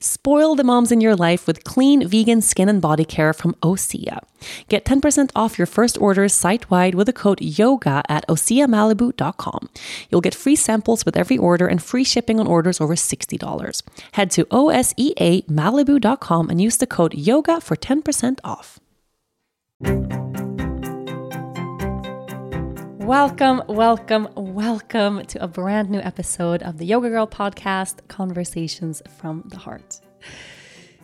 Spoil the moms in your life with clean vegan skin and body care from Osea. Get 10% off your first orders site wide with the code YOGA at OseaMalibu.com. You'll get free samples with every order and free shipping on orders over $60. Head to OSEAMalibu.com and use the code YOGA for 10% off. Welcome, welcome, welcome to a brand new episode of the Yoga Girl podcast, Conversations from the Heart.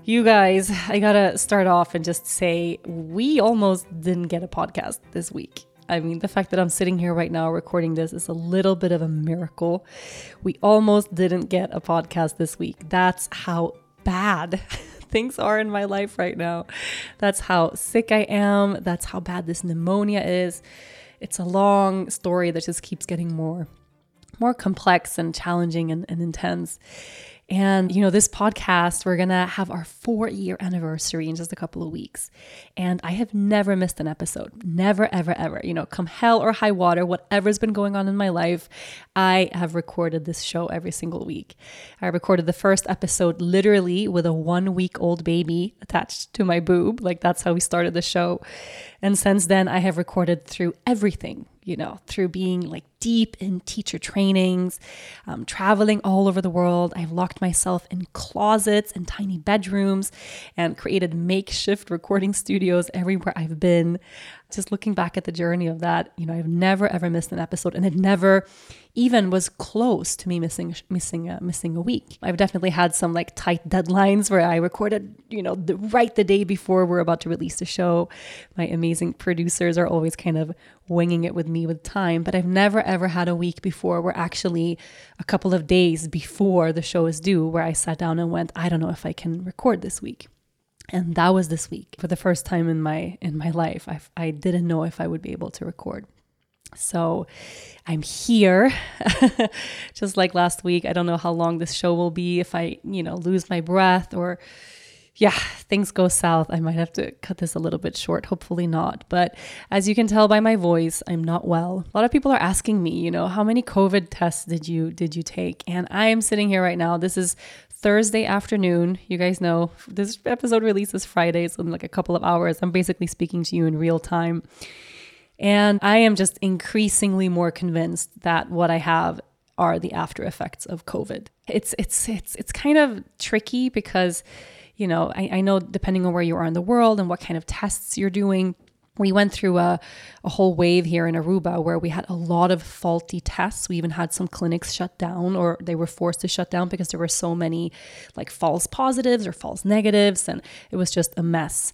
You guys, I gotta start off and just say we almost didn't get a podcast this week. I mean, the fact that I'm sitting here right now recording this is a little bit of a miracle. We almost didn't get a podcast this week. That's how bad things are in my life right now. That's how sick I am. That's how bad this pneumonia is it's a long story that just keeps getting more more complex and challenging and, and intense. And, you know, this podcast, we're going to have our four year anniversary in just a couple of weeks. And I have never missed an episode. Never, ever, ever. You know, come hell or high water, whatever's been going on in my life, I have recorded this show every single week. I recorded the first episode literally with a one week old baby attached to my boob. Like, that's how we started the show. And since then, I have recorded through everything you know, through being like deep in teacher trainings, um, traveling all over the world. I've locked myself in closets and tiny bedrooms and created makeshift recording studios everywhere I've been. Just looking back at the journey of that, you know, I've never ever missed an episode and it never even was close to me missing missing a, missing a week. I've definitely had some like tight deadlines where I recorded, you know, the, right the day before we're about to release the show. My amazing producers are always kind of winging it with me with time, but I've never ever had a week before where actually a couple of days before the show is due where I sat down and went, I don't know if I can record this week and that was this week for the first time in my in my life I, I didn't know if i would be able to record so I'm here. Just like last week, I don't know how long this show will be. If I, you know, lose my breath or yeah, things go south, I might have to cut this a little bit short. Hopefully not. But as you can tell by my voice, I'm not well. A lot of people are asking me, you know, how many COVID tests did you did you take? And I am sitting here right now. This is Thursday afternoon. You guys know this episode releases Friday, so in like a couple of hours. I'm basically speaking to you in real time. And I am just increasingly more convinced that what I have are the after effects of COVID. It's it's it's it's kind of tricky because, you know, I, I know depending on where you are in the world and what kind of tests you're doing, we went through a, a whole wave here in Aruba where we had a lot of faulty tests. We even had some clinics shut down or they were forced to shut down because there were so many like false positives or false negatives and it was just a mess.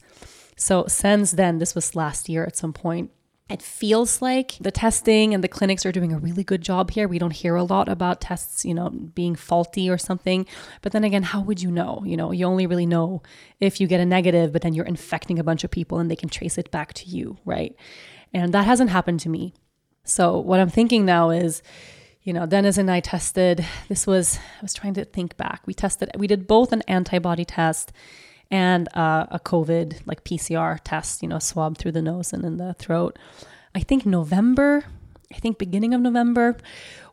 So since then, this was last year at some point, it feels like the testing and the clinics are doing a really good job here. We don't hear a lot about tests, you know, being faulty or something. But then again, how would you know? You know, you only really know if you get a negative, but then you're infecting a bunch of people and they can trace it back to you, right? And that hasn't happened to me. So what I'm thinking now is, you know, Dennis and I tested. This was I was trying to think back. We tested. We did both an antibody test and uh, a COVID like PCR test, you know, swab through the nose and in the throat. I think November, I think beginning of November,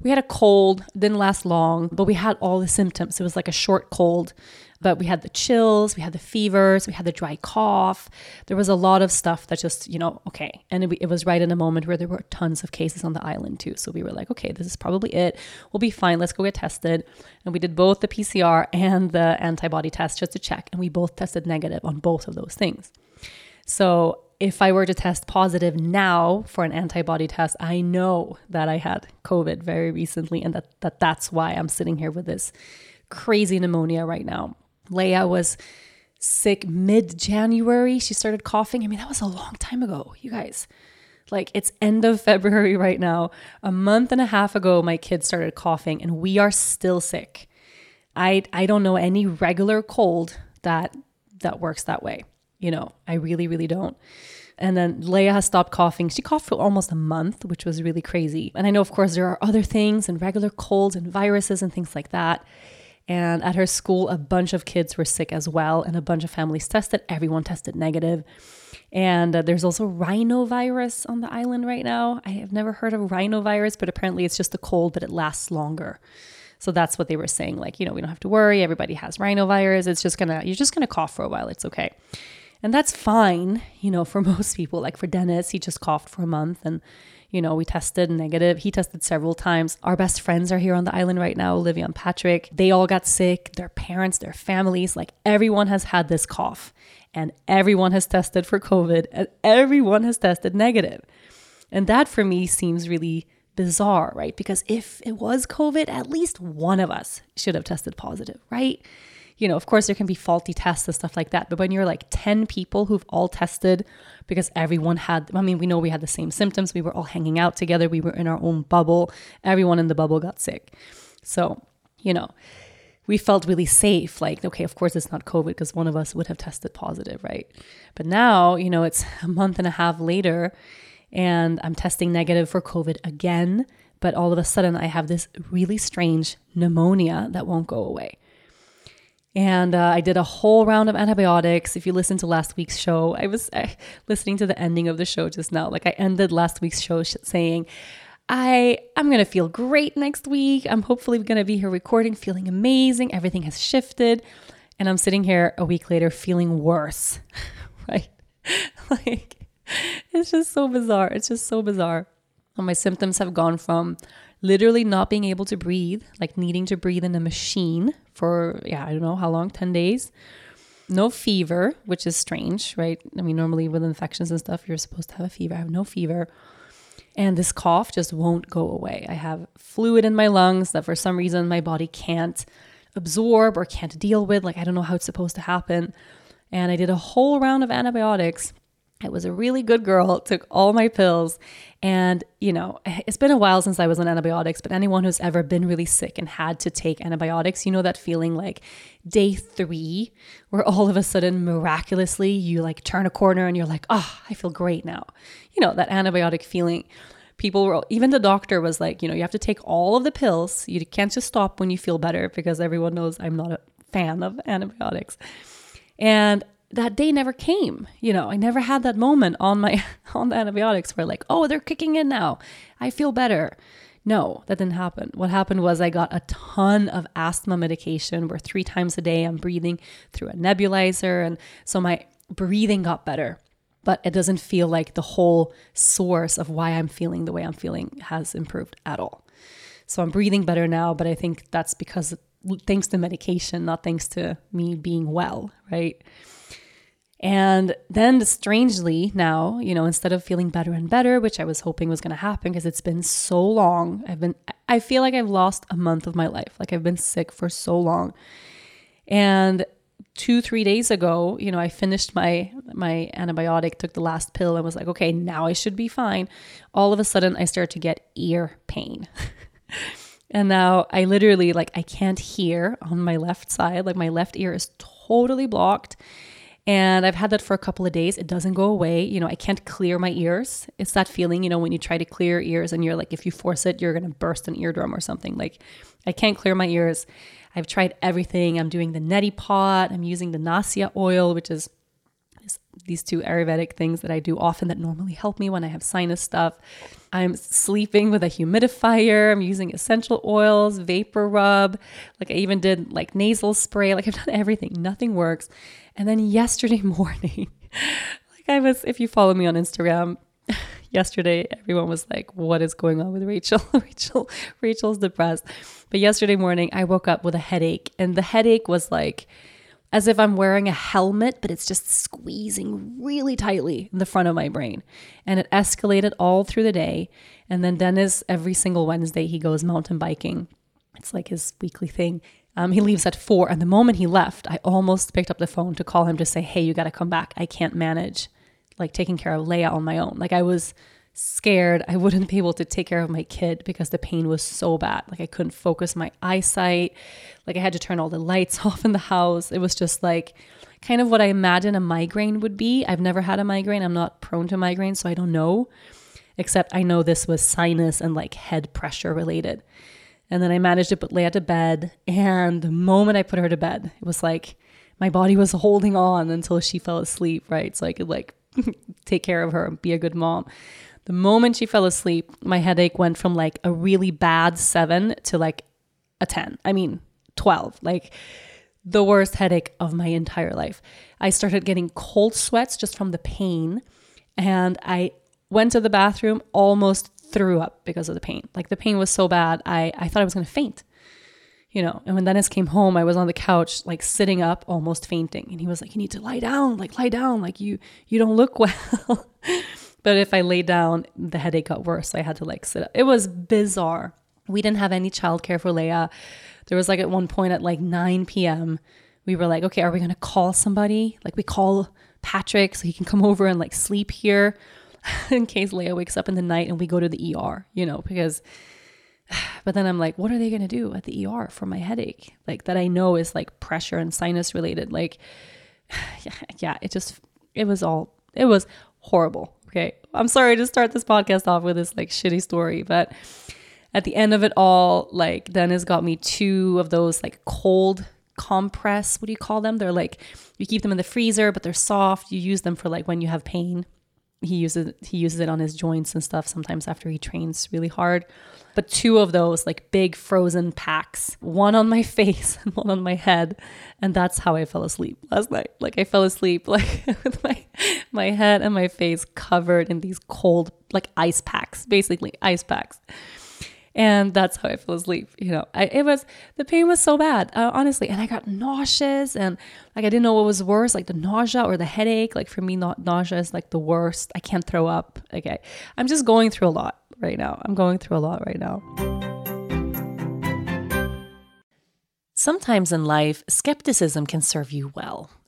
we had a cold, didn't last long, but we had all the symptoms. It was like a short cold. But we had the chills, we had the fevers, we had the dry cough. There was a lot of stuff that just, you know, okay. And it, it was right in a moment where there were tons of cases on the island too. So we were like, okay, this is probably it. We'll be fine. Let's go get tested. And we did both the PCR and the antibody test just to check. And we both tested negative on both of those things. So if I were to test positive now for an antibody test, I know that I had COVID very recently and that, that that's why I'm sitting here with this crazy pneumonia right now. Leia was sick mid January. She started coughing. I mean, that was a long time ago, you guys. Like it's end of February right now. A month and a half ago, my kids started coughing and we are still sick. I I don't know any regular cold that that works that way. You know, I really, really don't. And then Leia has stopped coughing. She coughed for almost a month, which was really crazy. And I know, of course, there are other things and regular colds and viruses and things like that. And at her school, a bunch of kids were sick as well, and a bunch of families tested. Everyone tested negative. And uh, there's also rhinovirus on the island right now. I have never heard of rhinovirus, but apparently it's just a cold, but it lasts longer. So that's what they were saying. Like, you know, we don't have to worry. Everybody has rhinovirus. It's just gonna, you're just gonna cough for a while. It's okay. And that's fine, you know, for most people. Like for Dennis, he just coughed for a month and you know, we tested negative. He tested several times. Our best friends are here on the island right now, Olivia and Patrick. They all got sick, their parents, their families, like everyone has had this cough and everyone has tested for COVID and everyone has tested negative. And that for me seems really bizarre, right? Because if it was COVID, at least one of us should have tested positive, right? You know, of course, there can be faulty tests and stuff like that. But when you're like 10 people who've all tested because everyone had, I mean, we know we had the same symptoms. We were all hanging out together. We were in our own bubble. Everyone in the bubble got sick. So, you know, we felt really safe. Like, okay, of course it's not COVID because one of us would have tested positive, right? But now, you know, it's a month and a half later and I'm testing negative for COVID again. But all of a sudden, I have this really strange pneumonia that won't go away. And uh, I did a whole round of antibiotics. If you listened to last week's show, I was uh, listening to the ending of the show just now. Like I ended last week's show sh- saying, I I'm gonna feel great next week. I'm hopefully gonna be here recording, feeling amazing. Everything has shifted, and I'm sitting here a week later feeling worse. right? like it's just so bizarre. It's just so bizarre. And my symptoms have gone from literally not being able to breathe, like needing to breathe in a machine for, yeah, I don't know how long, 10 days. No fever, which is strange, right? I mean, normally with infections and stuff, you're supposed to have a fever. I have no fever. And this cough just won't go away. I have fluid in my lungs that for some reason my body can't absorb or can't deal with. Like, I don't know how it's supposed to happen. And I did a whole round of antibiotics I was a really good girl, took all my pills. And, you know, it's been a while since I was on antibiotics, but anyone who's ever been really sick and had to take antibiotics, you know, that feeling like day three, where all of a sudden, miraculously, you like turn a corner and you're like, oh, I feel great now. You know, that antibiotic feeling. People were, even the doctor was like, you know, you have to take all of the pills. You can't just stop when you feel better because everyone knows I'm not a fan of antibiotics. And that day never came. You know, I never had that moment on my on the antibiotics where like, oh, they're kicking in now. I feel better. No, that didn't happen. What happened was I got a ton of asthma medication where three times a day I'm breathing through a nebulizer. And so my breathing got better, but it doesn't feel like the whole source of why I'm feeling the way I'm feeling has improved at all. So I'm breathing better now, but I think that's because thanks to medication, not thanks to me being well, right? And then strangely now, you know, instead of feeling better and better, which I was hoping was going to happen because it's been so long, I've been, I feel like I've lost a month of my life. Like I've been sick for so long. And two, three days ago, you know, I finished my, my antibiotic, took the last pill and was like, okay, now I should be fine. All of a sudden I start to get ear pain. and now I literally like, I can't hear on my left side. Like my left ear is totally blocked and I've had that for a couple of days. It doesn't go away. You know, I can't clear my ears. It's that feeling, you know, when you try to clear your ears and you're like, if you force it, you're going to burst an eardrum or something. Like, I can't clear my ears. I've tried everything. I'm doing the neti pot. I'm using the Nasya oil, which is these two Ayurvedic things that I do often that normally help me when I have sinus stuff. I'm sleeping with a humidifier. I'm using essential oils, vapor rub. Like I even did like nasal spray. Like I've done everything. Nothing works. And then yesterday morning, like I was, if you follow me on Instagram, yesterday everyone was like, "What is going on with Rachel? Rachel, Rachel's depressed." But yesterday morning, I woke up with a headache, and the headache was like as if I'm wearing a helmet, but it's just squeezing really tightly in the front of my brain. And it escalated all through the day. And then Dennis, every single Wednesday, he goes mountain biking. It's like his weekly thing. Um, he leaves at four. And the moment he left, I almost picked up the phone to call him to say, Hey, you got to come back. I can't manage like taking care of Leia on my own. Like I was scared I wouldn't be able to take care of my kid because the pain was so bad. Like I couldn't focus my eyesight. Like I had to turn all the lights off in the house. It was just like kind of what I imagine a migraine would be. I've never had a migraine. I'm not prone to migraine, so I don't know. Except I know this was sinus and like head pressure related. And then I managed to put Leia to bed. And the moment I put her to bed, it was like my body was holding on until she fell asleep, right? So I could like take care of her and be a good mom. The moment she fell asleep, my headache went from like a really bad seven to like a 10. I mean, 12. Like the worst headache of my entire life. I started getting cold sweats just from the pain. And I went to the bathroom, almost threw up because of the pain. Like the pain was so bad, I, I thought I was going to faint. You know, and when Dennis came home, I was on the couch, like sitting up, almost fainting. And he was like, You need to lie down, like lie down, like you you don't look well. But if I lay down, the headache got worse. So I had to like sit up. It was bizarre. We didn't have any childcare for Leia. There was like at one point at like 9 p.m., we were like, okay, are we going to call somebody? Like we call Patrick so he can come over and like sleep here in case Leia wakes up in the night and we go to the ER, you know, because but then I'm like, what are they going to do at the ER for my headache? Like that I know is like pressure and sinus related. Like, yeah, yeah, it just, it was all, it was horrible. Okay. I'm sorry to start this podcast off with this like shitty story, but at the end of it all, like Dennis got me two of those like cold compress. What do you call them? They're like you keep them in the freezer, but they're soft. You use them for like when you have pain he uses he uses it on his joints and stuff sometimes after he trains really hard. But two of those like big frozen packs, one on my face and one on my head, and that's how I fell asleep last night. Like I fell asleep like with my my head and my face covered in these cold like ice packs, basically ice packs and that's how I fell asleep. You know, I, it was the pain was so bad, uh, honestly, and I got nauseous and like I didn't know what was worse, like the nausea or the headache. Like for me, not nausea is like the worst. I can't throw up. Okay, I'm just going through a lot right now. I'm going through a lot right now. Sometimes in life, skepticism can serve you well.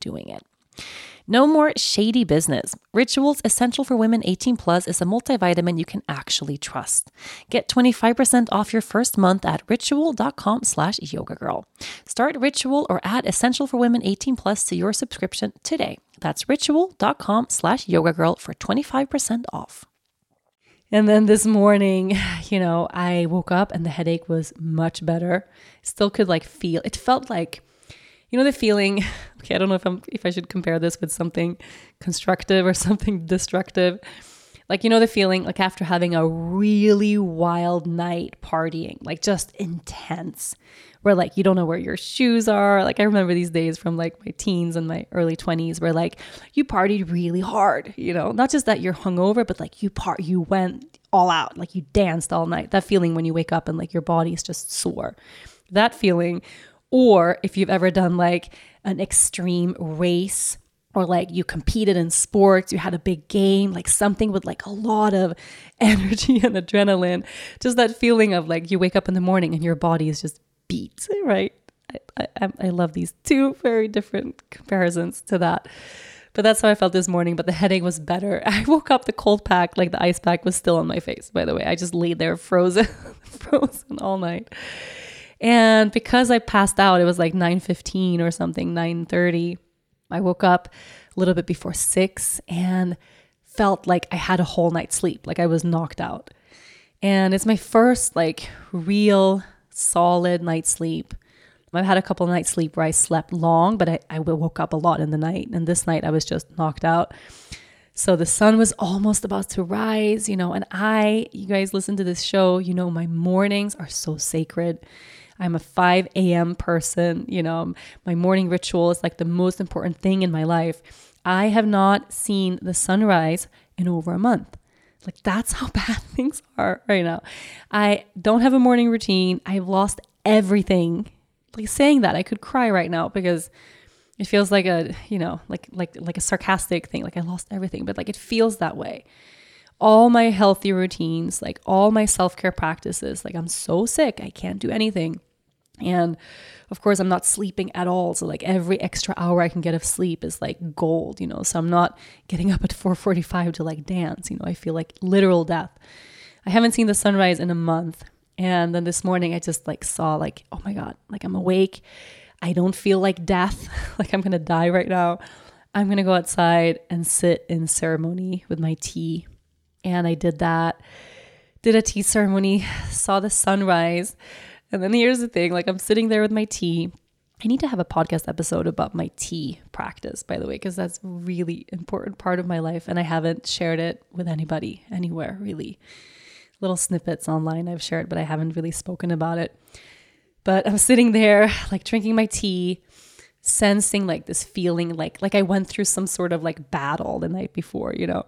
doing it. No more shady business. Rituals Essential for Women 18 Plus is a multivitamin you can actually trust. Get 25% off your first month at ritual.com slash yoga girl. Start Ritual or add Essential for Women 18 Plus to your subscription today. That's ritual.com slash yoga girl for 25% off. And then this morning, you know, I woke up and the headache was much better. Still could like feel it felt like You know the feeling, okay, I don't know if I'm if I should compare this with something constructive or something destructive. Like you know the feeling like after having a really wild night partying, like just intense where like you don't know where your shoes are. Like I remember these days from like my teens and my early 20s where like you partied really hard, you know, not just that you're hungover, but like you part you went all out, like you danced all night. That feeling when you wake up and like your body is just sore. That feeling or if you've ever done like an extreme race or like you competed in sports, you had a big game, like something with like a lot of energy and adrenaline, just that feeling of like you wake up in the morning and your body is just beat, right? I, I, I love these two very different comparisons to that. But that's how I felt this morning. But the headache was better. I woke up, the cold pack, like the ice pack, was still on my face, by the way. I just laid there frozen, frozen all night. And because I passed out, it was like 9:15 or something, 9:30. I woke up a little bit before 6 and felt like I had a whole night's sleep, like I was knocked out. And it's my first like real solid night's sleep. I've had a couple of nights sleep where I slept long, but I, I woke up a lot in the night. And this night I was just knocked out. So the sun was almost about to rise, you know, and I, you guys listen to this show, you know, my mornings are so sacred. I'm a 5 a.m. person, you know, my morning ritual is like the most important thing in my life. I have not seen the sunrise in over a month. Like that's how bad things are right now. I don't have a morning routine. I've lost everything. Like saying that, I could cry right now because it feels like a, you know, like like like a sarcastic thing. Like I lost everything, but like it feels that way. All my healthy routines, like all my self-care practices, like I'm so sick, I can't do anything. And of course, I'm not sleeping at all. So like every extra hour I can get of sleep is like gold, you know. So I'm not getting up at 4:45 to like dance, you know. I feel like literal death. I haven't seen the sunrise in a month. And then this morning I just like saw like, oh my god, like I'm awake. I don't feel like death, like I'm going to die right now. I'm going to go outside and sit in ceremony with my tea. And I did that. Did a tea ceremony, saw the sunrise and then here's the thing like, I'm sitting there with my tea. I need to have a podcast episode about my tea practice, by the way, because that's really important part of my life. And I haven't shared it with anybody anywhere, really. Little snippets online I've shared, but I haven't really spoken about it. But I'm sitting there, like drinking my tea, sensing like this feeling like like I went through some sort of like battle the night before, you know.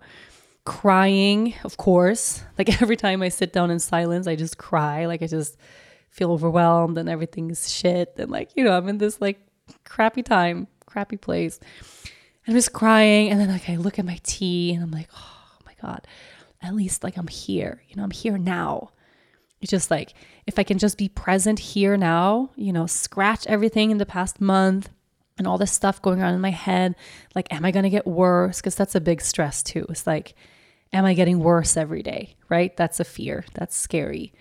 Crying, of course. Like every time I sit down in silence, I just cry. Like I just feel overwhelmed and everything's shit. And like, you know, I'm in this like crappy time, crappy place. I'm just crying. And then like I look at my tea and I'm like, oh my God, at least like I'm here. You know, I'm here now. It's just like if I can just be present here now, you know, scratch everything in the past month and all this stuff going on in my head. Like, am I to get worse? Because that's a big stress too. It's like, am I getting worse every day? Right? That's a fear. That's scary.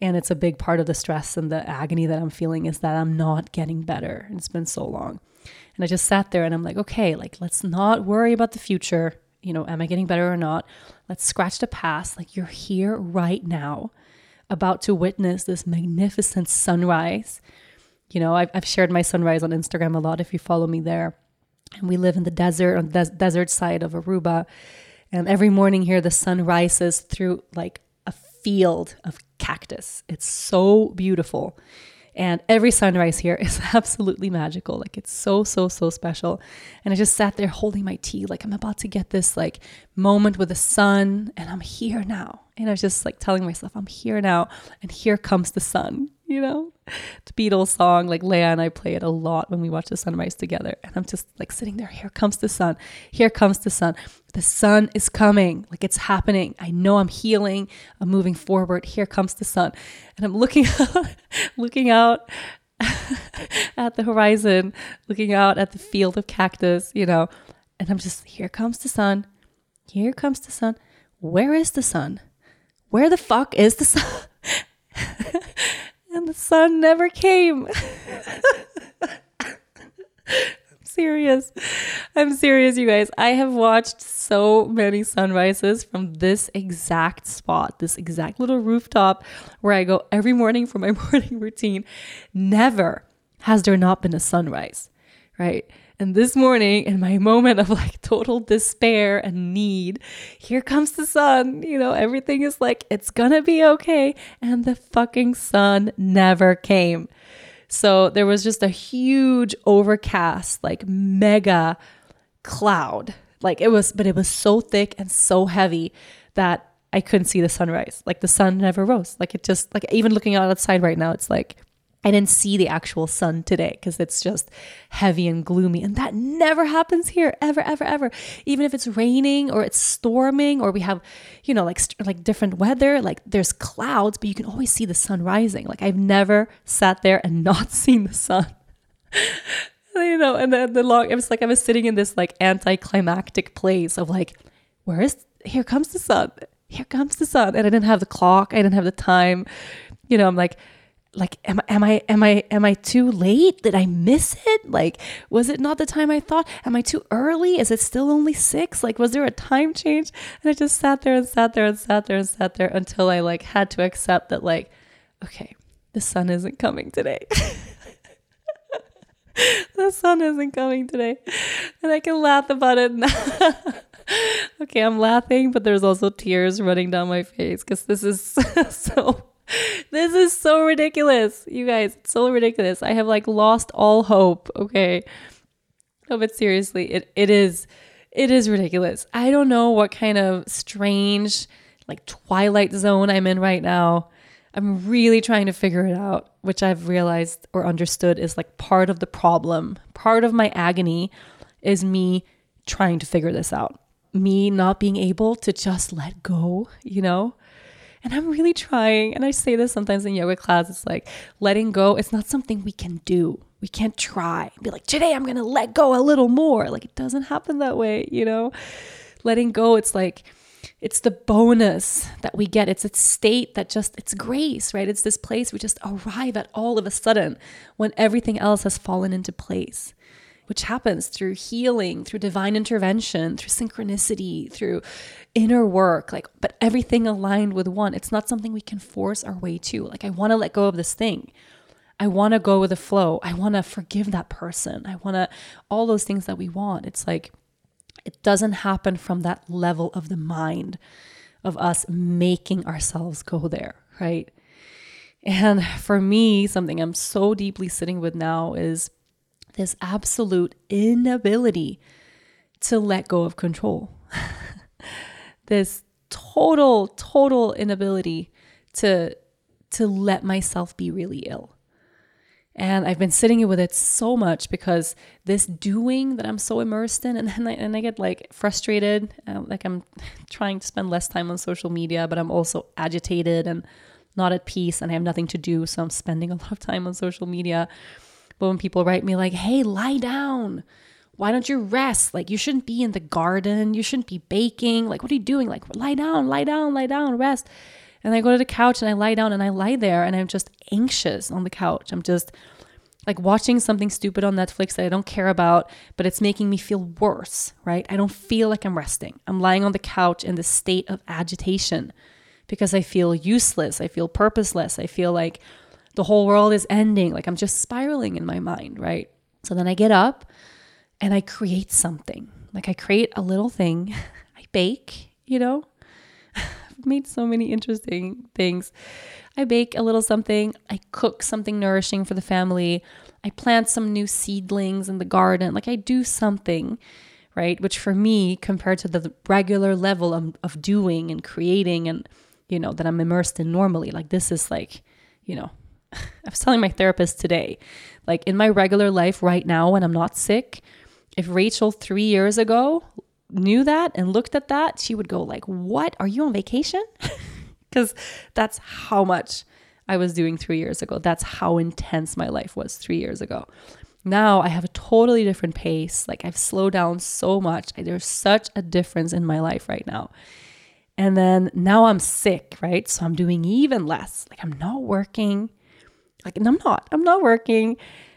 And it's a big part of the stress and the agony that I'm feeling is that I'm not getting better. It's been so long. And I just sat there and I'm like, okay, like let's not worry about the future. You know, am I getting better or not? Let's scratch the past. Like you're here right now, about to witness this magnificent sunrise. You know, I've, I've shared my sunrise on Instagram a lot if you follow me there. And we live in the desert, on the des- desert side of Aruba. And every morning here, the sun rises through like field of cactus. It's so beautiful. And every sunrise here is absolutely magical. Like it's so, so, so special. And I just sat there holding my tea, like I'm about to get this like moment with the sun, and I'm here now. And I was just like telling myself, I'm here now, and here comes the sun, you know? The Beatles song, like Leia and I play it a lot when we watch the sunrise together. And I'm just like sitting there, here comes the sun, here comes the sun. The sun is coming, like it's happening. I know I'm healing, I'm moving forward. Here comes the sun. And I'm looking out, looking out at the horizon, looking out at the field of cactus, you know, and I'm just, here comes the sun, here comes the sun. Where is the sun? Where the fuck is the sun? And the sun never came. I'm serious. I'm serious, you guys. I have watched so many sunrises from this exact spot, this exact little rooftop where I go every morning for my morning routine. Never has there not been a sunrise, right? And this morning, in my moment of like total despair and need, here comes the sun. You know, everything is like, it's gonna be okay. And the fucking sun never came. So there was just a huge overcast, like mega cloud. Like it was, but it was so thick and so heavy that I couldn't see the sunrise. Like the sun never rose. Like it just, like even looking out outside right now, it's like I didn't see the actual sun today because it's just heavy and gloomy. And that never happens here, ever, ever, ever. Even if it's raining or it's storming or we have, you know, like like different weather, like there's clouds, but you can always see the sun rising. Like I've never sat there and not seen the sun. you know, and then the long, it was like I was sitting in this like anticlimactic place of like, where is, here comes the sun, here comes the sun. And I didn't have the clock, I didn't have the time. You know, I'm like, like am, am i am i am i too late? Did i miss it? Like was it not the time i thought? Am i too early? Is it still only six? Like was there a time change? And i just sat there and sat there and sat there and sat there until i like had to accept that like okay the sun isn't coming today. The sun isn't coming today. And i can laugh about it now. Okay i'm laughing but there's also tears running down my face because this is so this is so ridiculous. You guys, it's so ridiculous. I have like lost all hope. Okay. No, but seriously, it, it is it is ridiculous. I don't know what kind of strange like twilight zone I'm in right now. I'm really trying to figure it out, which I've realized or understood is like part of the problem. Part of my agony is me trying to figure this out. Me not being able to just let go, you know? And I'm really trying. And I say this sometimes in yoga class. It's like letting go, it's not something we can do. We can't try. Be like, today I'm going to let go a little more. Like it doesn't happen that way, you know? Letting go, it's like, it's the bonus that we get. It's a state that just, it's grace, right? It's this place we just arrive at all of a sudden when everything else has fallen into place which happens through healing, through divine intervention, through synchronicity, through inner work, like, but everything aligned with one. It's not something we can force our way to. Like, I want to let go of this thing. I want to go with the flow. I want to forgive that person. I want to, all those things that we want. It's like, it doesn't happen from that level of the mind of us making ourselves go there, right? And for me, something I'm so deeply sitting with now is this absolute inability to let go of control. this total total inability to to let myself be really ill. And I've been sitting with it so much because this doing that I'm so immersed in, and then I, and I get like frustrated, uh, like I'm trying to spend less time on social media, but I'm also agitated and not at peace, and I have nothing to do, so I'm spending a lot of time on social media. But when people write me like, hey, lie down. Why don't you rest? Like, you shouldn't be in the garden. You shouldn't be baking. Like, what are you doing? Like, lie down, lie down, lie down, rest. And I go to the couch and I lie down and I lie there and I'm just anxious on the couch. I'm just like watching something stupid on Netflix that I don't care about, but it's making me feel worse, right? I don't feel like I'm resting. I'm lying on the couch in this state of agitation because I feel useless. I feel purposeless. I feel like the whole world is ending. Like I'm just spiraling in my mind, right? So then I get up and I create something. Like I create a little thing. I bake, you know? I've made so many interesting things. I bake a little something. I cook something nourishing for the family. I plant some new seedlings in the garden. Like I do something, right? Which for me, compared to the regular level of, of doing and creating and, you know, that I'm immersed in normally, like this is like, you know, I was telling my therapist today, like in my regular life right now when I'm not sick, if Rachel 3 years ago knew that and looked at that, she would go like, "What? Are you on vacation?" Cuz that's how much I was doing 3 years ago. That's how intense my life was 3 years ago. Now I have a totally different pace. Like I've slowed down so much. There's such a difference in my life right now. And then now I'm sick, right? So I'm doing even less. Like I'm not working. Like, and I'm not. I'm not working.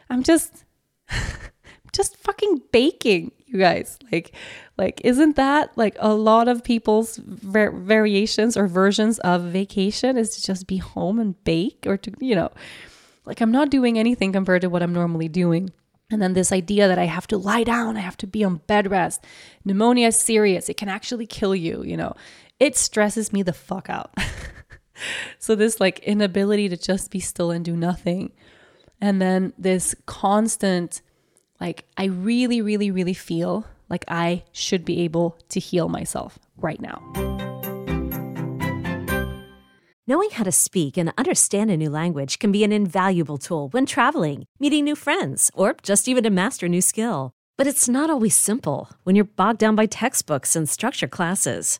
I'm just just fucking baking, you guys. Like like isn't that like a lot of people's var- variations or versions of vacation is to just be home and bake or to, you know, Like I'm not doing anything compared to what I'm normally doing. And then this idea that I have to lie down, I have to be on bed rest. Pneumonia is serious. It can actually kill you, you know. It stresses me the fuck out. so this like inability to just be still and do nothing. And then this constant like I really really really feel like I should be able to heal myself right now. Knowing how to speak and understand a new language can be an invaluable tool when traveling, meeting new friends, or just even to master a new skill. But it's not always simple when you're bogged down by textbooks and structure classes.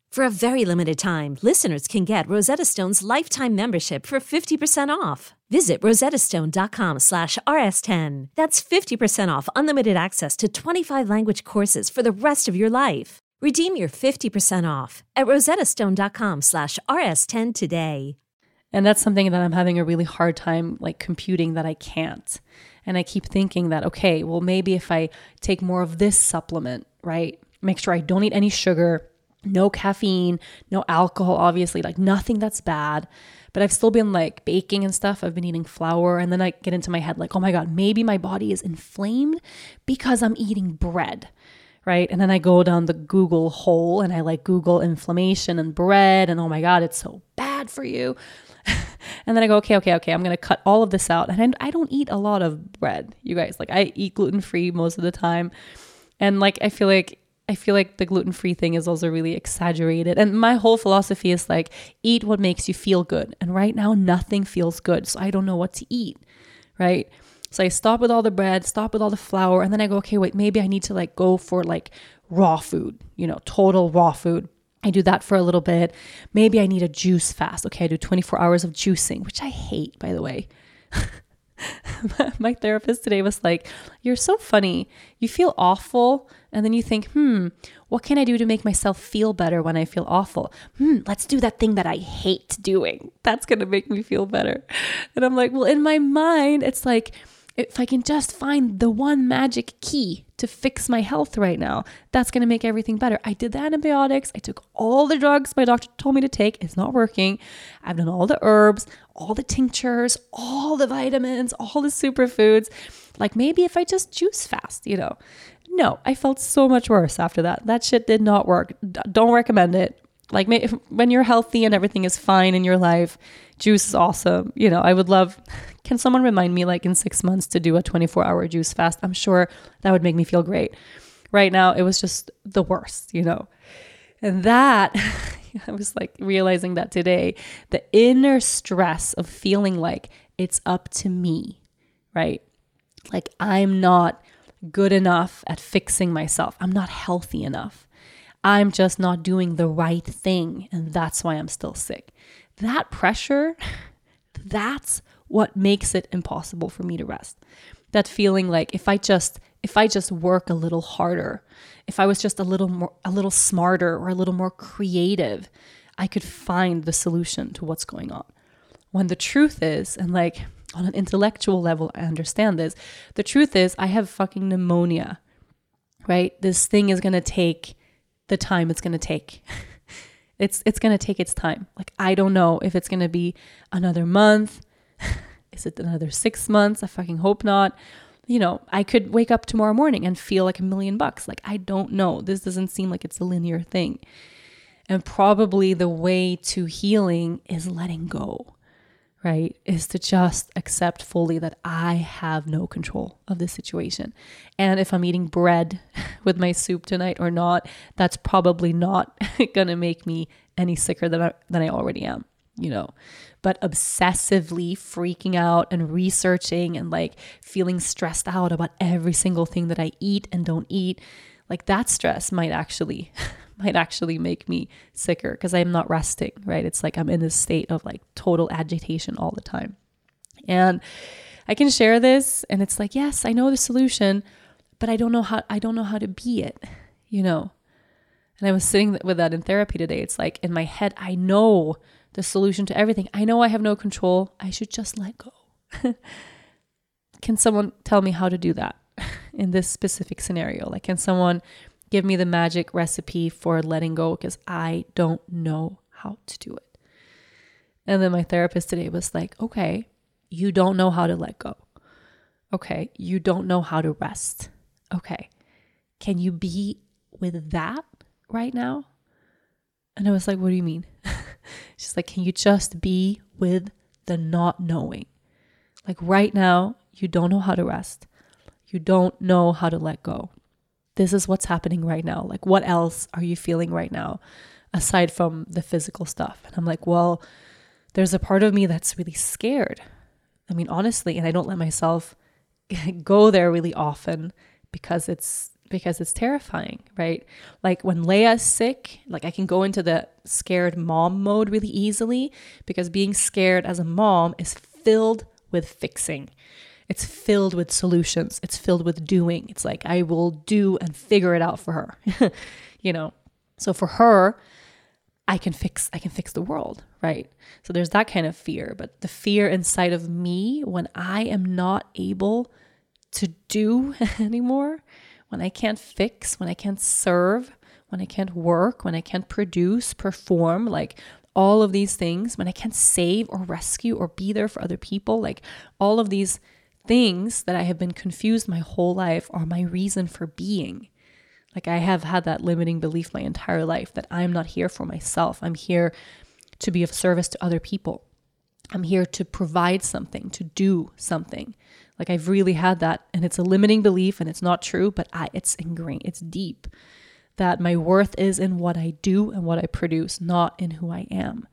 For a very limited time, listeners can get Rosetta Stone's lifetime membership for 50% off. Visit rosettastone.com slash rs10. That's 50% off unlimited access to 25 language courses for the rest of your life. Redeem your 50% off at rosettastone.com slash rs10 today. And that's something that I'm having a really hard time like computing that I can't. And I keep thinking that, okay, well, maybe if I take more of this supplement, right? Make sure I don't eat any sugar, no caffeine, no alcohol, obviously, like nothing that's bad. But I've still been like baking and stuff. I've been eating flour. And then I get into my head, like, oh my God, maybe my body is inflamed because I'm eating bread right? And then I go down the Google hole and I like Google inflammation and bread, and oh my God, it's so bad for you. and then I go, okay, okay, okay, I'm going to cut all of this out. And I don't eat a lot of bread, you guys. Like I eat gluten free most of the time. And like I feel like I feel like the gluten free thing is also really exaggerated. And my whole philosophy is like eat what makes you feel good. And right now nothing feels good. So I don't know what to eat, right? So I stop with all the bread, stop with all the flour, and then I go, okay, wait, maybe I need to like go for like raw food, you know, total raw food. I do that for a little bit. Maybe I need a juice fast. Okay, I do 24 hours of juicing, which I hate, by the way. My therapist today was like, You're so funny. You feel awful. And then you think, Hmm, what can I do to make myself feel better when I feel awful? Hmm, let's do that thing that I hate doing. That's going to make me feel better. And I'm like, Well, in my mind, it's like, if I can just find the one magic key to fix my health right now, that's going to make everything better. I did the antibiotics. I took all the drugs my doctor told me to take. It's not working. I've done all the herbs, all the tinctures, all the vitamins, all the superfoods. Like maybe if I just juice fast, you know. No, I felt so much worse after that. That shit did not work. D- don't recommend it. Like when you're healthy and everything is fine in your life, juice is awesome. You know, I would love can someone remind me, like in six months, to do a 24 hour juice fast? I'm sure that would make me feel great. Right now, it was just the worst, you know? And that, I was like realizing that today, the inner stress of feeling like it's up to me, right? Like I'm not good enough at fixing myself, I'm not healthy enough. I'm just not doing the right thing. And that's why I'm still sick. That pressure, that's what makes it impossible for me to rest. That feeling like if I just if I just work a little harder, if I was just a little more a little smarter or a little more creative, I could find the solution to what's going on. When the truth is, and like on an intellectual level, I understand this. The truth is, I have fucking pneumonia, right? This thing is gonna take the time it's gonna take. it's it's gonna take its time. Like I don't know if it's gonna be another month, is it another six months? I fucking hope not. You know, I could wake up tomorrow morning and feel like a million bucks. Like, I don't know. This doesn't seem like it's a linear thing. And probably the way to healing is letting go, right? Is to just accept fully that I have no control of this situation. And if I'm eating bread with my soup tonight or not, that's probably not gonna make me any sicker than I, than I already am you know, but obsessively freaking out and researching and like feeling stressed out about every single thing that I eat and don't eat, like that stress might actually might actually make me sicker because I'm not resting, right? It's like I'm in this state of like total agitation all the time. And I can share this and it's like, yes, I know the solution, but I don't know how I don't know how to be it, you know. And I was sitting with that in therapy today. It's like in my head, I know the solution to everything. I know I have no control. I should just let go. can someone tell me how to do that in this specific scenario? Like, can someone give me the magic recipe for letting go? Because I don't know how to do it. And then my therapist today was like, okay, you don't know how to let go. Okay, you don't know how to rest. Okay, can you be with that right now? And I was like, what do you mean? She's like, can you just be with the not knowing? Like right now, you don't know how to rest. You don't know how to let go. This is what's happening right now. Like, what else are you feeling right now aside from the physical stuff? And I'm like, well, there's a part of me that's really scared. I mean, honestly, and I don't let myself go there really often because it's because it's terrifying, right? Like when Leia's sick, like I can go into the scared mom mode really easily because being scared as a mom is filled with fixing. It's filled with solutions. It's filled with doing. It's like I will do and figure it out for her. you know. So for her, I can fix I can fix the world, right? So there's that kind of fear, but the fear inside of me when I am not able to do anymore, when I can't fix, when I can't serve, when I can't work, when I can't produce, perform, like all of these things, when I can't save or rescue or be there for other people, like all of these things that I have been confused my whole life are my reason for being. Like I have had that limiting belief my entire life that I'm not here for myself. I'm here to be of service to other people. I'm here to provide something, to do something. Like I've really had that and it's a limiting belief and it's not true, but I it's ingrained, it's deep that my worth is in what I do and what I produce, not in who I am.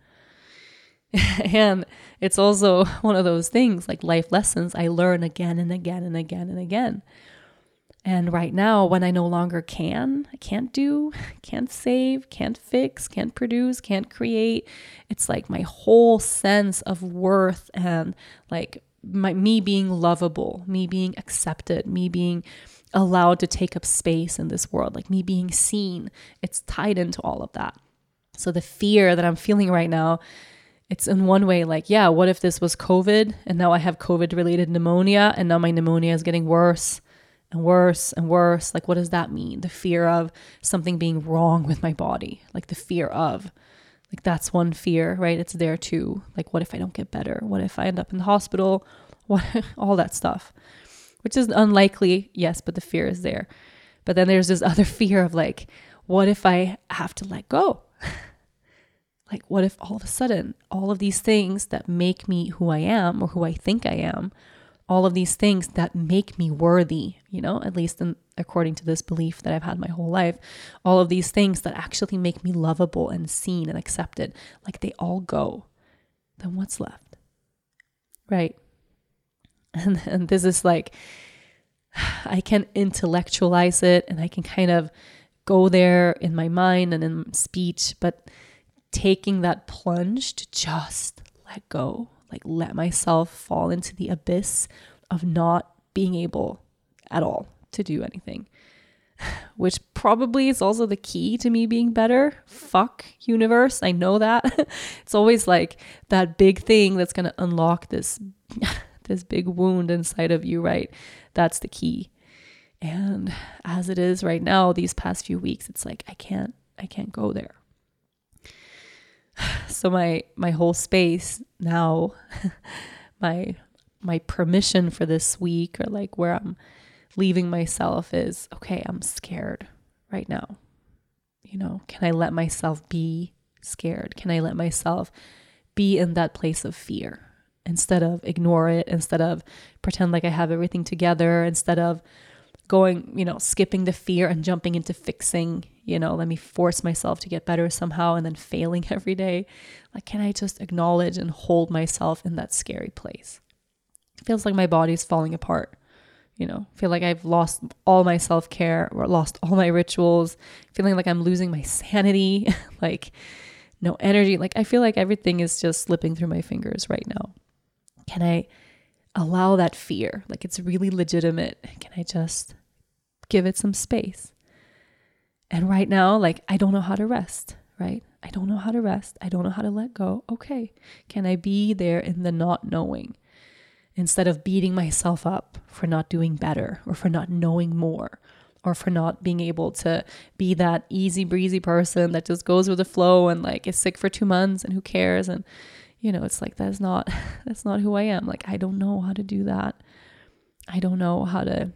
and it's also one of those things like life lessons I learn again and again and again and again. And right now, when I no longer can, I can't do, can't save, can't fix, can't produce, can't create, it's like my whole sense of worth and like my, me being lovable, me being accepted, me being allowed to take up space in this world, like me being seen, it's tied into all of that. So the fear that I'm feeling right now it's in one way like, yeah, what if this was COVID and now I have COVID related pneumonia and now my pneumonia is getting worse and worse and worse? Like, what does that mean? The fear of something being wrong with my body, like the fear of, like, that's one fear, right? It's there too. Like, what if I don't get better? What if I end up in the hospital? What, all that stuff, which is unlikely, yes, but the fear is there. But then there's this other fear of like, what if I have to let go? Like, what if all of a sudden, all of these things that make me who I am or who I think I am, all of these things that make me worthy, you know, at least in, according to this belief that I've had my whole life, all of these things that actually make me lovable and seen and accepted, like they all go, then what's left? Right. And, and this is like, I can intellectualize it and I can kind of go there in my mind and in speech, but taking that plunge to just let go, like let myself fall into the abyss of not being able at all to do anything. Which probably is also the key to me being better. Fuck universe. I know that. it's always like that big thing that's going to unlock this this big wound inside of you, right? That's the key. And as it is right now, these past few weeks, it's like I can't I can't go there so my my whole space now my my permission for this week or like where I'm leaving myself is okay, I'm scared right now. You know, can I let myself be scared? Can I let myself be in that place of fear instead of ignore it, instead of pretend like I have everything together, instead of going, you know, skipping the fear and jumping into fixing, you know, let me force myself to get better somehow and then failing every day. Like, can I just acknowledge and hold myself in that scary place? It feels like my body's falling apart. You know, feel like I've lost all my self care or lost all my rituals, feeling like I'm losing my sanity, like no energy. Like, I feel like everything is just slipping through my fingers right now. Can I allow that fear? Like, it's really legitimate. Can I just give it some space. And right now, like, I don't know how to rest, right? I don't know how to rest. I don't know how to let go. Okay. Can I be there in the not knowing instead of beating myself up for not doing better or for not knowing more or for not being able to be that easy breezy person that just goes with the flow and like is sick for 2 months and who cares and you know, it's like that's not that's not who I am. Like I don't know how to do that. I don't know how to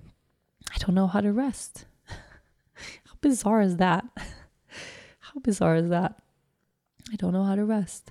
I don't know how to rest. Bizarre is that? how bizarre is that? I don't know how to rest.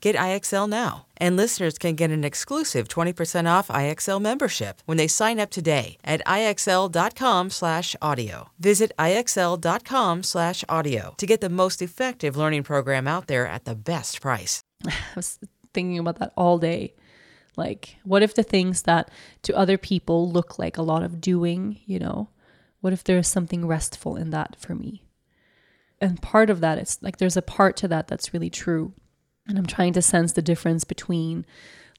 Get IXL now. And listeners can get an exclusive 20% off IXL membership when they sign up today at IXL.com/audio. Visit IXL.com/audio to get the most effective learning program out there at the best price. I was thinking about that all day. Like, what if the things that to other people look like a lot of doing, you know, what if there's something restful in that for me? And part of that is like there's a part to that that's really true. And I'm trying to sense the difference between,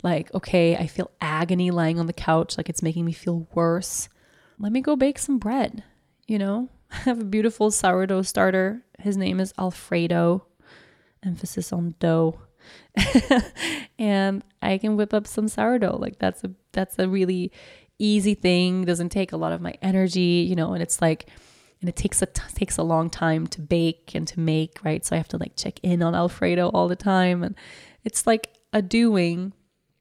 like, okay, I feel agony lying on the couch, like it's making me feel worse. Let me go bake some bread, you know? I have a beautiful sourdough starter. His name is Alfredo, emphasis on dough. and I can whip up some sourdough. Like that's a that's a really easy thing. Doesn't take a lot of my energy, you know, and it's like and it takes a t- takes a long time to bake and to make, right? So I have to like check in on Alfredo all the time and it's like a doing,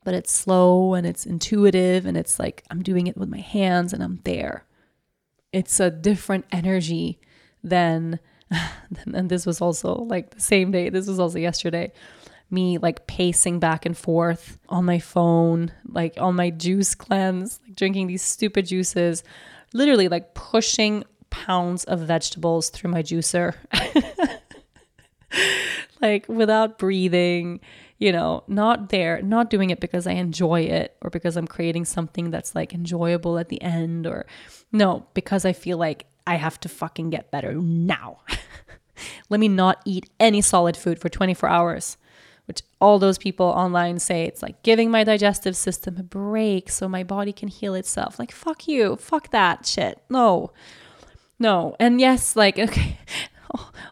but it's slow and it's intuitive and it's like I'm doing it with my hands and I'm there. It's a different energy than and this was also like the same day. This was also yesterday. Me like pacing back and forth on my phone, like on my juice cleanse, like drinking these stupid juices, literally like pushing pounds of vegetables through my juicer. like without breathing, you know, not there, not doing it because I enjoy it or because I'm creating something that's like enjoyable at the end or no, because I feel like I have to fucking get better now. Let me not eat any solid food for 24 hours, which all those people online say it's like giving my digestive system a break so my body can heal itself. Like, fuck you, fuck that shit. No, no. And yes, like, okay,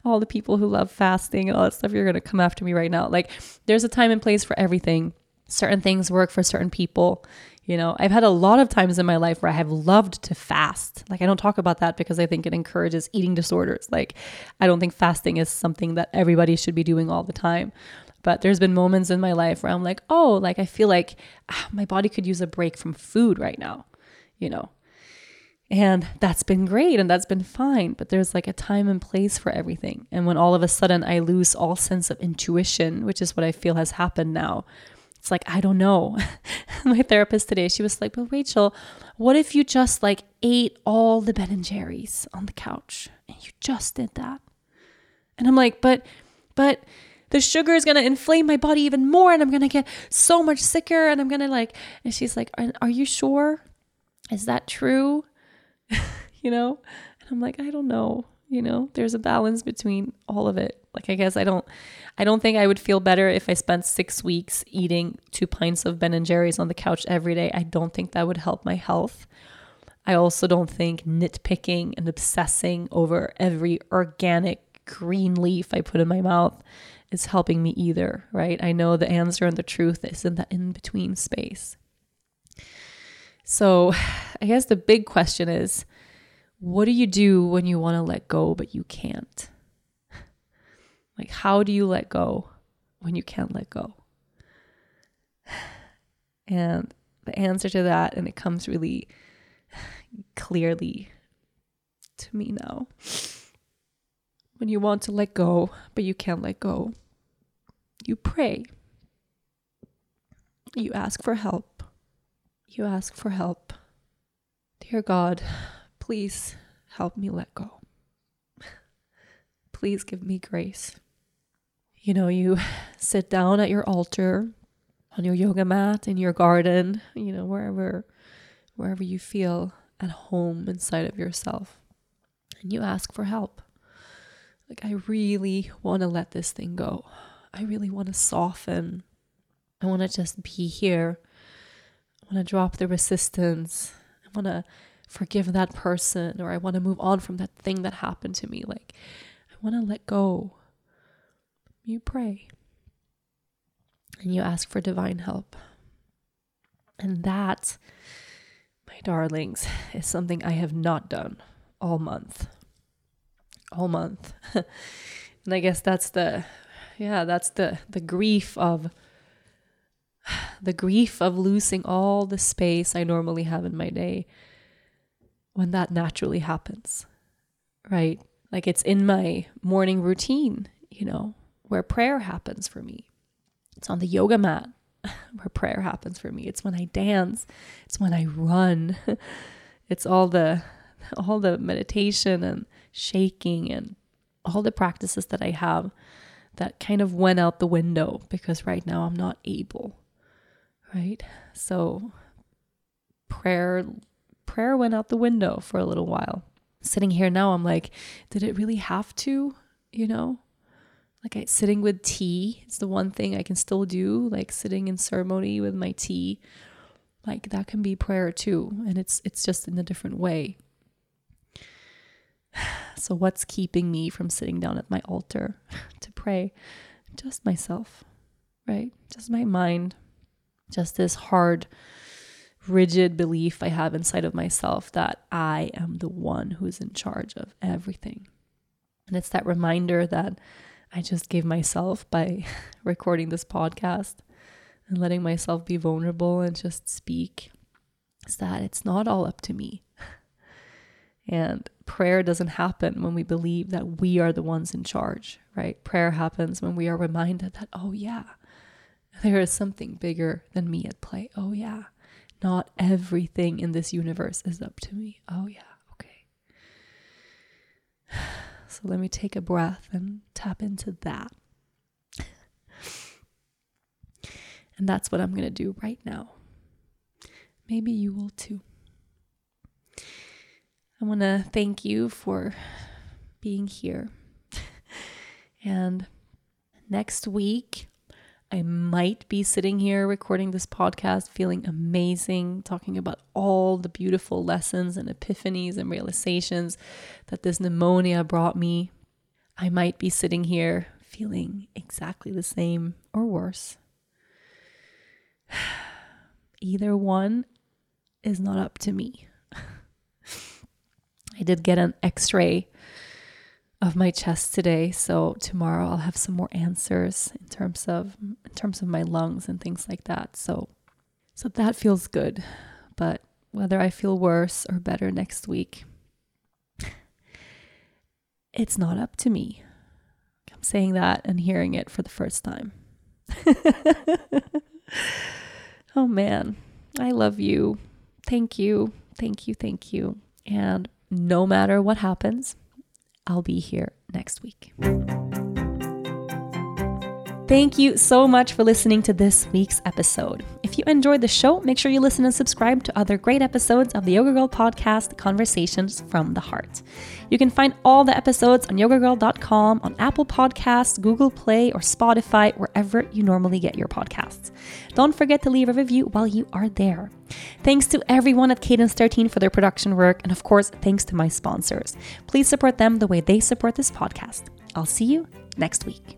all the people who love fasting and all that stuff, you're going to come after me right now. Like, there's a time and place for everything. Certain things work for certain people. You know, I've had a lot of times in my life where I have loved to fast. Like, I don't talk about that because I think it encourages eating disorders. Like, I don't think fasting is something that everybody should be doing all the time. But there's been moments in my life where I'm like, oh, like I feel like ah, my body could use a break from food right now, you know, and that's been great and that's been fine. But there's like a time and place for everything. And when all of a sudden I lose all sense of intuition, which is what I feel has happened now, it's like, I don't know. My therapist today, she was like, But Rachel, what if you just like ate all the Ben and Jerry's on the couch and you just did that? And I'm like, But, but, the sugar is going to inflame my body even more and I'm going to get so much sicker and I'm going to like and she's like are, are you sure is that true you know? And I'm like, I don't know. You know, there's a balance between all of it. Like I guess I don't I don't think I would feel better if I spent 6 weeks eating 2 pints of Ben and Jerry's on the couch every day. I don't think that would help my health. I also don't think nitpicking and obsessing over every organic green leaf I put in my mouth is helping me either, right? I know the answer and the truth is in that in between space. So, I guess the big question is what do you do when you want to let go but you can't? Like, how do you let go when you can't let go? And the answer to that, and it comes really clearly to me now. When you want to let go, but you can't let go, you pray. You ask for help. You ask for help. Dear God, please help me let go. Please give me grace. You know, you sit down at your altar on your yoga mat in your garden, you know, wherever wherever you feel at home inside of yourself. And you ask for help. Like I really want to let this thing go. I really want to soften. I want to just be here. I want to drop the resistance. I want to forgive that person or I want to move on from that thing that happened to me. Like, I want to let go. You pray and you ask for divine help. And that, my darlings, is something I have not done all month. All month. and I guess that's the yeah, that's the the grief of the grief of losing all the space I normally have in my day when that naturally happens, right? Like it's in my morning routine, you know, where prayer happens for me. It's on the yoga mat where prayer happens for me. It's when I dance, it's when I run. it's all the all the meditation and shaking and all the practices that I have that kind of went out the window because right now I'm not able right? So prayer prayer went out the window for a little while. Sitting here now, I'm like, did it really have to? You know, like I, sitting with tea is the one thing I can still do. Like sitting in ceremony with my tea, like that can be prayer too, and it's it's just in a different way. So what's keeping me from sitting down at my altar to pray? Just myself, right? Just my mind, just this hard, rigid belief I have inside of myself that I am the one who's in charge of everything. And it's that reminder that I just gave myself by recording this podcast and letting myself be vulnerable and just speak is that it's not all up to me. And prayer doesn't happen when we believe that we are the ones in charge, right? Prayer happens when we are reminded that, oh, yeah, there is something bigger than me at play. Oh, yeah. Not everything in this universe is up to me. Oh, yeah. Okay. So let me take a breath and tap into that. And that's what I'm going to do right now. Maybe you will too. I want to thank you for being here. and next week, I might be sitting here recording this podcast feeling amazing, talking about all the beautiful lessons and epiphanies and realizations that this pneumonia brought me. I might be sitting here feeling exactly the same or worse. Either one is not up to me. I did get an x ray of my chest today. So tomorrow I'll have some more answers in terms of in terms of my lungs and things like that. So so that feels good. But whether I feel worse or better next week, it's not up to me. I'm saying that and hearing it for the first time. oh man, I love you. Thank you. Thank you. Thank you. And no matter what happens, I'll be here next week. Thank you so much for listening to this week's episode. If you enjoyed the show, make sure you listen and subscribe to other great episodes of the Yoga Girl podcast, Conversations from the Heart. You can find all the episodes on yogagirl.com, on Apple Podcasts, Google Play, or Spotify, wherever you normally get your podcasts. Don't forget to leave a review while you are there. Thanks to everyone at Cadence 13 for their production work, and of course, thanks to my sponsors. Please support them the way they support this podcast. I'll see you next week.